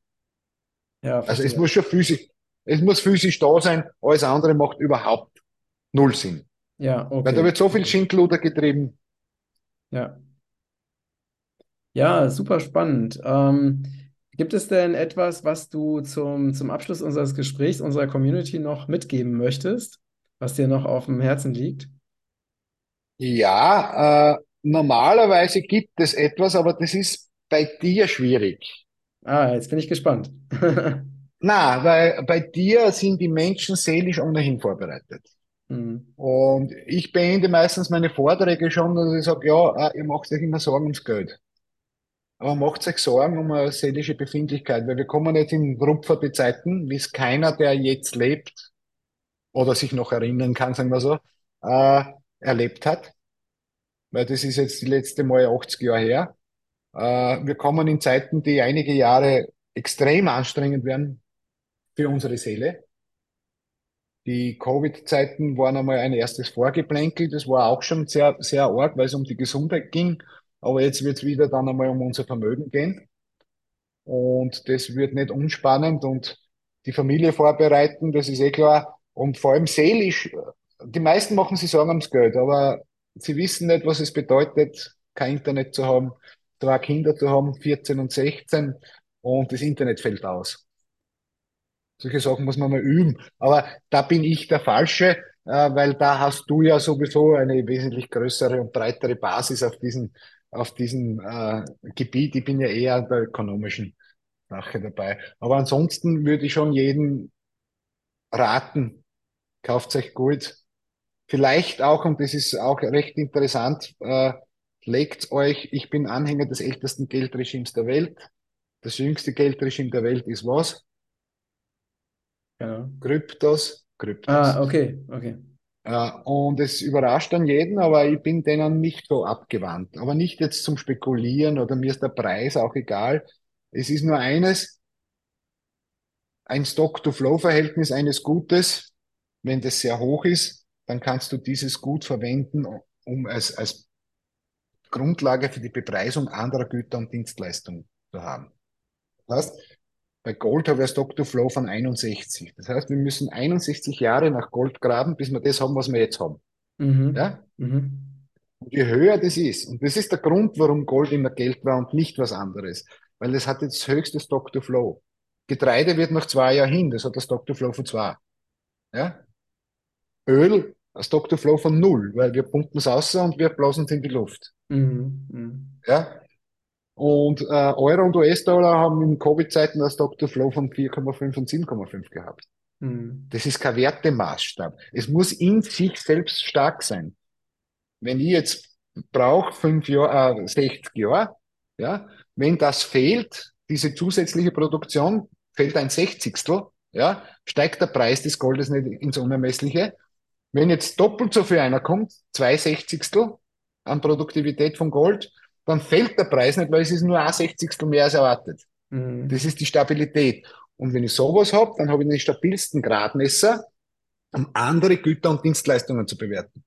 Ja, Also es muss schon physisch, es muss physisch da sein, alles andere macht überhaupt null Sinn. Ja, Weil da okay. wird so viel Okay. Schindluder getrieben. Ja. Ja, super spannend. Ähm, gibt es denn etwas, was du zum, zum Abschluss unseres Gesprächs unserer Community noch mitgeben möchtest, was dir noch auf dem Herzen liegt? Ja, äh, normalerweise gibt es etwas, aber das ist bei dir schwierig. Ah, jetzt bin ich gespannt. Na, weil bei dir sind die Menschen seelisch ohnehin vorbereitet. Hm. Und ich beende meistens meine Vorträge schon, dass ich sage, ja, äh, ihr macht euch immer Sorgen ums Geld. Aber macht euch Sorgen um eine seelische Befindlichkeit, weil wir kommen jetzt in Rupferte Zeiten, wie es keiner, der jetzt lebt oder sich noch erinnern kann, sagen wir so, äh, erlebt hat. Weil das ist jetzt die letzte Mal 80 Jahre her. Äh, wir kommen in Zeiten, die einige Jahre extrem anstrengend werden für unsere Seele. Die Covid-Zeiten waren einmal ein erstes Vorgeplänkel. Das war auch schon sehr, sehr arg, weil es um die Gesundheit ging. Aber jetzt wird es wieder dann einmal um unser Vermögen gehen. Und das wird nicht unspannend und die Familie vorbereiten, das ist eh klar. Und vor allem seelisch, die meisten machen sich Sorgen ums Geld, aber sie wissen nicht, was es bedeutet, kein Internet zu haben, zwei Kinder zu haben, 14 und 16 und das Internet fällt aus. Solche Sachen muss man mal üben. Aber da bin ich der Falsche, äh, weil da hast du ja sowieso eine wesentlich größere und breitere Basis auf diesem, auf diesem äh, Gebiet. Ich bin ja eher an der ökonomischen Sache dabei. Aber ansonsten würde ich schon jeden raten, kauft euch gut. Vielleicht auch, und das ist auch recht interessant, äh, legt euch, ich bin Anhänger des ältesten Geldregimes der Welt. Das jüngste Geldregime der Welt ist was? Genau. Kryptos. Kryptos. Ah, okay, okay. Äh, und es überrascht dann jeden, aber ich bin denen nicht so abgewandt. Aber nicht jetzt zum Spekulieren oder mir ist der Preis auch egal. Es ist nur eines, ein Stock-to-Flow-Verhältnis eines Gutes. Wenn das sehr hoch ist, dann kannst du dieses Gut verwenden, um als, als Grundlage für die Bepreisung anderer Güter und Dienstleistungen zu haben. Das heißt, bei Gold habe ich ein Stock-to-Flow von 61. Das heißt, wir müssen 61 Jahre nach Gold graben, bis wir das haben, was wir jetzt haben. Mhm. Ja? Mhm. Und je höher das ist, und das ist der Grund, warum Gold immer Geld war und nicht was anderes, weil es hat jetzt das höchste Stock-to-Flow. Getreide wird nach zwei Jahren hin, das hat das Stock-to-Flow von zwei. Ja? Öl, ein Stock-to-Flow von null, weil wir pumpen es raus und wir blasen es in die Luft. Mhm. Mhm. Ja? Und äh, Euro und US-Dollar haben in Covid-Zeiten das Dr. Flow von 4,5 und 7,5 gehabt. Mhm. Das ist kein Wertemaßstab. Es muss in sich selbst stark sein. Wenn ich jetzt brauche fünf Jahre, äh, 60 Jahre, ja, wenn das fehlt, diese zusätzliche Produktion, fällt ein Sechzigstel, ja, steigt der Preis des Goldes nicht ins Unermessliche. Wenn jetzt doppelt so viel einer kommt, zwei Sechzigstel an Produktivität von Gold, dann fällt der Preis nicht, weil es ist nur ein Sechzigstel mehr als erwartet. Mhm. Das ist die Stabilität. Und wenn ich sowas habe, dann habe ich den stabilsten Gradmesser, um andere Güter und Dienstleistungen zu bewerten.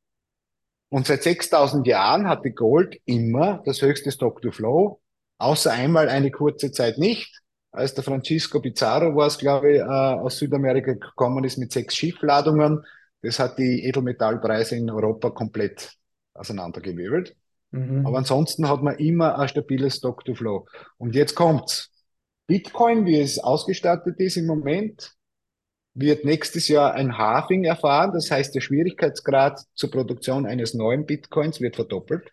Und seit 6000 Jahren hatte Gold immer das höchste Stock-to-Flow, außer einmal eine kurze Zeit nicht, als der Francisco Pizarro war es, glaube ich, äh, aus Südamerika gekommen ist mit sechs Schiffladungen. Das hat die Edelmetallpreise in Europa komplett auseinandergewirbelt. Mhm. Aber ansonsten hat man immer ein stabiles Stock-to-Flow. Und jetzt kommt's. Bitcoin, wie es ausgestattet ist im Moment, wird nächstes Jahr ein Halving erfahren. Das heißt, der Schwierigkeitsgrad zur Produktion eines neuen Bitcoins wird verdoppelt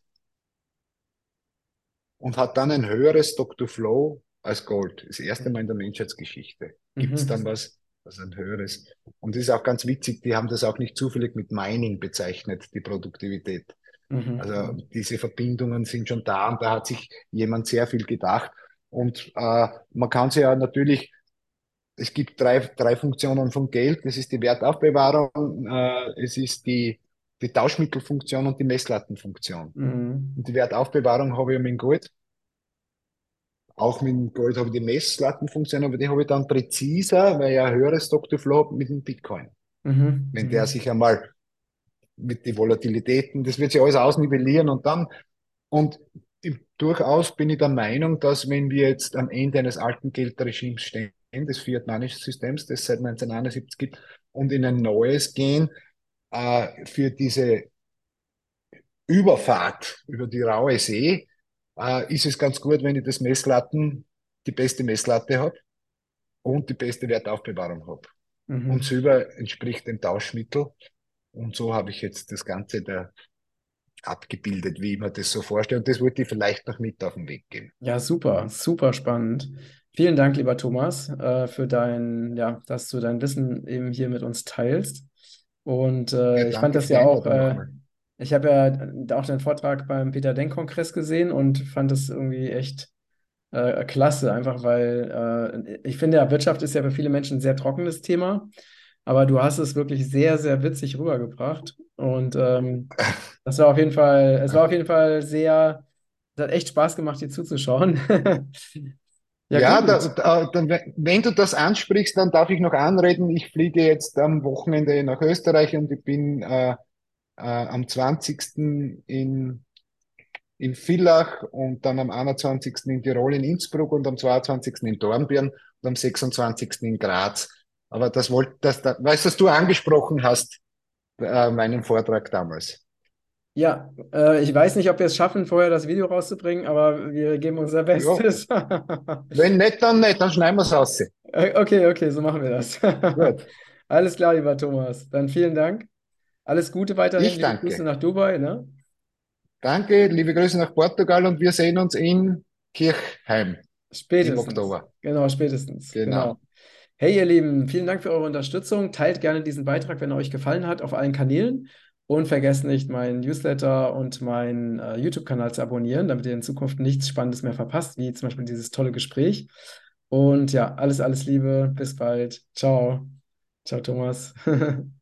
und hat dann ein höheres Stock-to-Flow als Gold. Das erste Mal in der Menschheitsgeschichte. Gibt's Mhm. dann was, was ein höheres? Und das ist auch ganz witzig, die haben das auch nicht zufällig mit Mining bezeichnet, die Produktivität. Mhm. Also diese Verbindungen sind schon da und da hat sich jemand sehr viel gedacht. Und äh, man kann sie ja natürlich, es gibt drei, drei Funktionen von Geld. Das ist die Wertaufbewahrung, äh, es ist die, die Tauschmittelfunktion und die Messlattenfunktion. Mhm. Und die Wertaufbewahrung habe ich ja mit Gold. Auch mit dem Gold habe ich die Messlattenfunktion, aber die habe ich dann präziser, weil ich ein höheres Stock-to-Flow habe mit dem Bitcoin. Mhm. Wenn der Mhm. sich einmal mit den Volatilitäten, das wird sich alles ausnivellieren und dann, und durchaus bin ich der Meinung, dass wenn wir jetzt am Ende eines alten Geldregimes stehen, des Fiat Money Systems, das es seit 1971 gibt, und in ein neues gehen, äh, für diese Überfahrt über die raue See, äh, ist es ganz gut, wenn ich das Messlatten, die beste Messlatte habe und die beste Wertaufbewahrung habe. Mhm. Und Silber entspricht dem Tauschmittel. Und so habe ich jetzt das Ganze da abgebildet, wie ich mir das so vorstelle. Und das wollte ich vielleicht noch mit auf den Weg geben. Ja, super, super spannend. Vielen Dank, lieber Thomas, äh, für dein, ja, dass du dein Wissen eben hier mit uns teilst. Und äh, Ja, ich fand das ja auch, äh, ich habe ja auch deinen Vortrag beim Peter Denk Kongress gesehen und fand das irgendwie echt äh, klasse, einfach weil äh, ich finde ja, Wirtschaft ist ja für viele Menschen ein sehr trockenes Thema, aber du hast es wirklich sehr, sehr witzig rübergebracht. Und ähm, das war auf jeden Fall, es war auf jeden Fall sehr, es hat echt Spaß gemacht, dir zuzuschauen. Ja, Ja, da, gut. da, da, wenn du das ansprichst, dann darf ich noch anreden. Ich fliege jetzt am Wochenende nach Österreich und ich bin äh, äh, am 20. in, in Villach und dann am 21. in Tirol in Innsbruck und am 22. in Dornbirn und am 26. in Graz. Aber das wollte, das, das, weißt du, was du angesprochen hast, äh, meinen Vortrag damals. Ja, äh, ich weiß nicht, ob wir es schaffen, vorher das Video rauszubringen, aber wir geben unser Bestes. wenn nicht, dann nicht, dann schneiden wir es raus. Äh, Okay, okay, so machen wir das. Gut. Alles klar, lieber Thomas. Dann vielen Dank. Alles Gute weiterhin. Ich Liebe Grüße danke. nach Dubai, ne? Danke, liebe Grüße nach Portugal und wir sehen uns in Kirchheim im Spätestens. Oktober. Genau, spätestens. Genau. Genau. Hey, ihr Lieben, vielen Dank für eure Unterstützung. Teilt gerne diesen Beitrag, wenn er euch gefallen hat, auf allen Kanälen. Und vergesst nicht, meinen Newsletter und meinen äh, YouTube-Kanal zu abonnieren, damit ihr in Zukunft nichts Spannendes mehr verpasst, wie zum Beispiel dieses tolle Gespräch. Und ja, alles, alles Liebe. Bis bald. Ciao. Ciao, Thomas.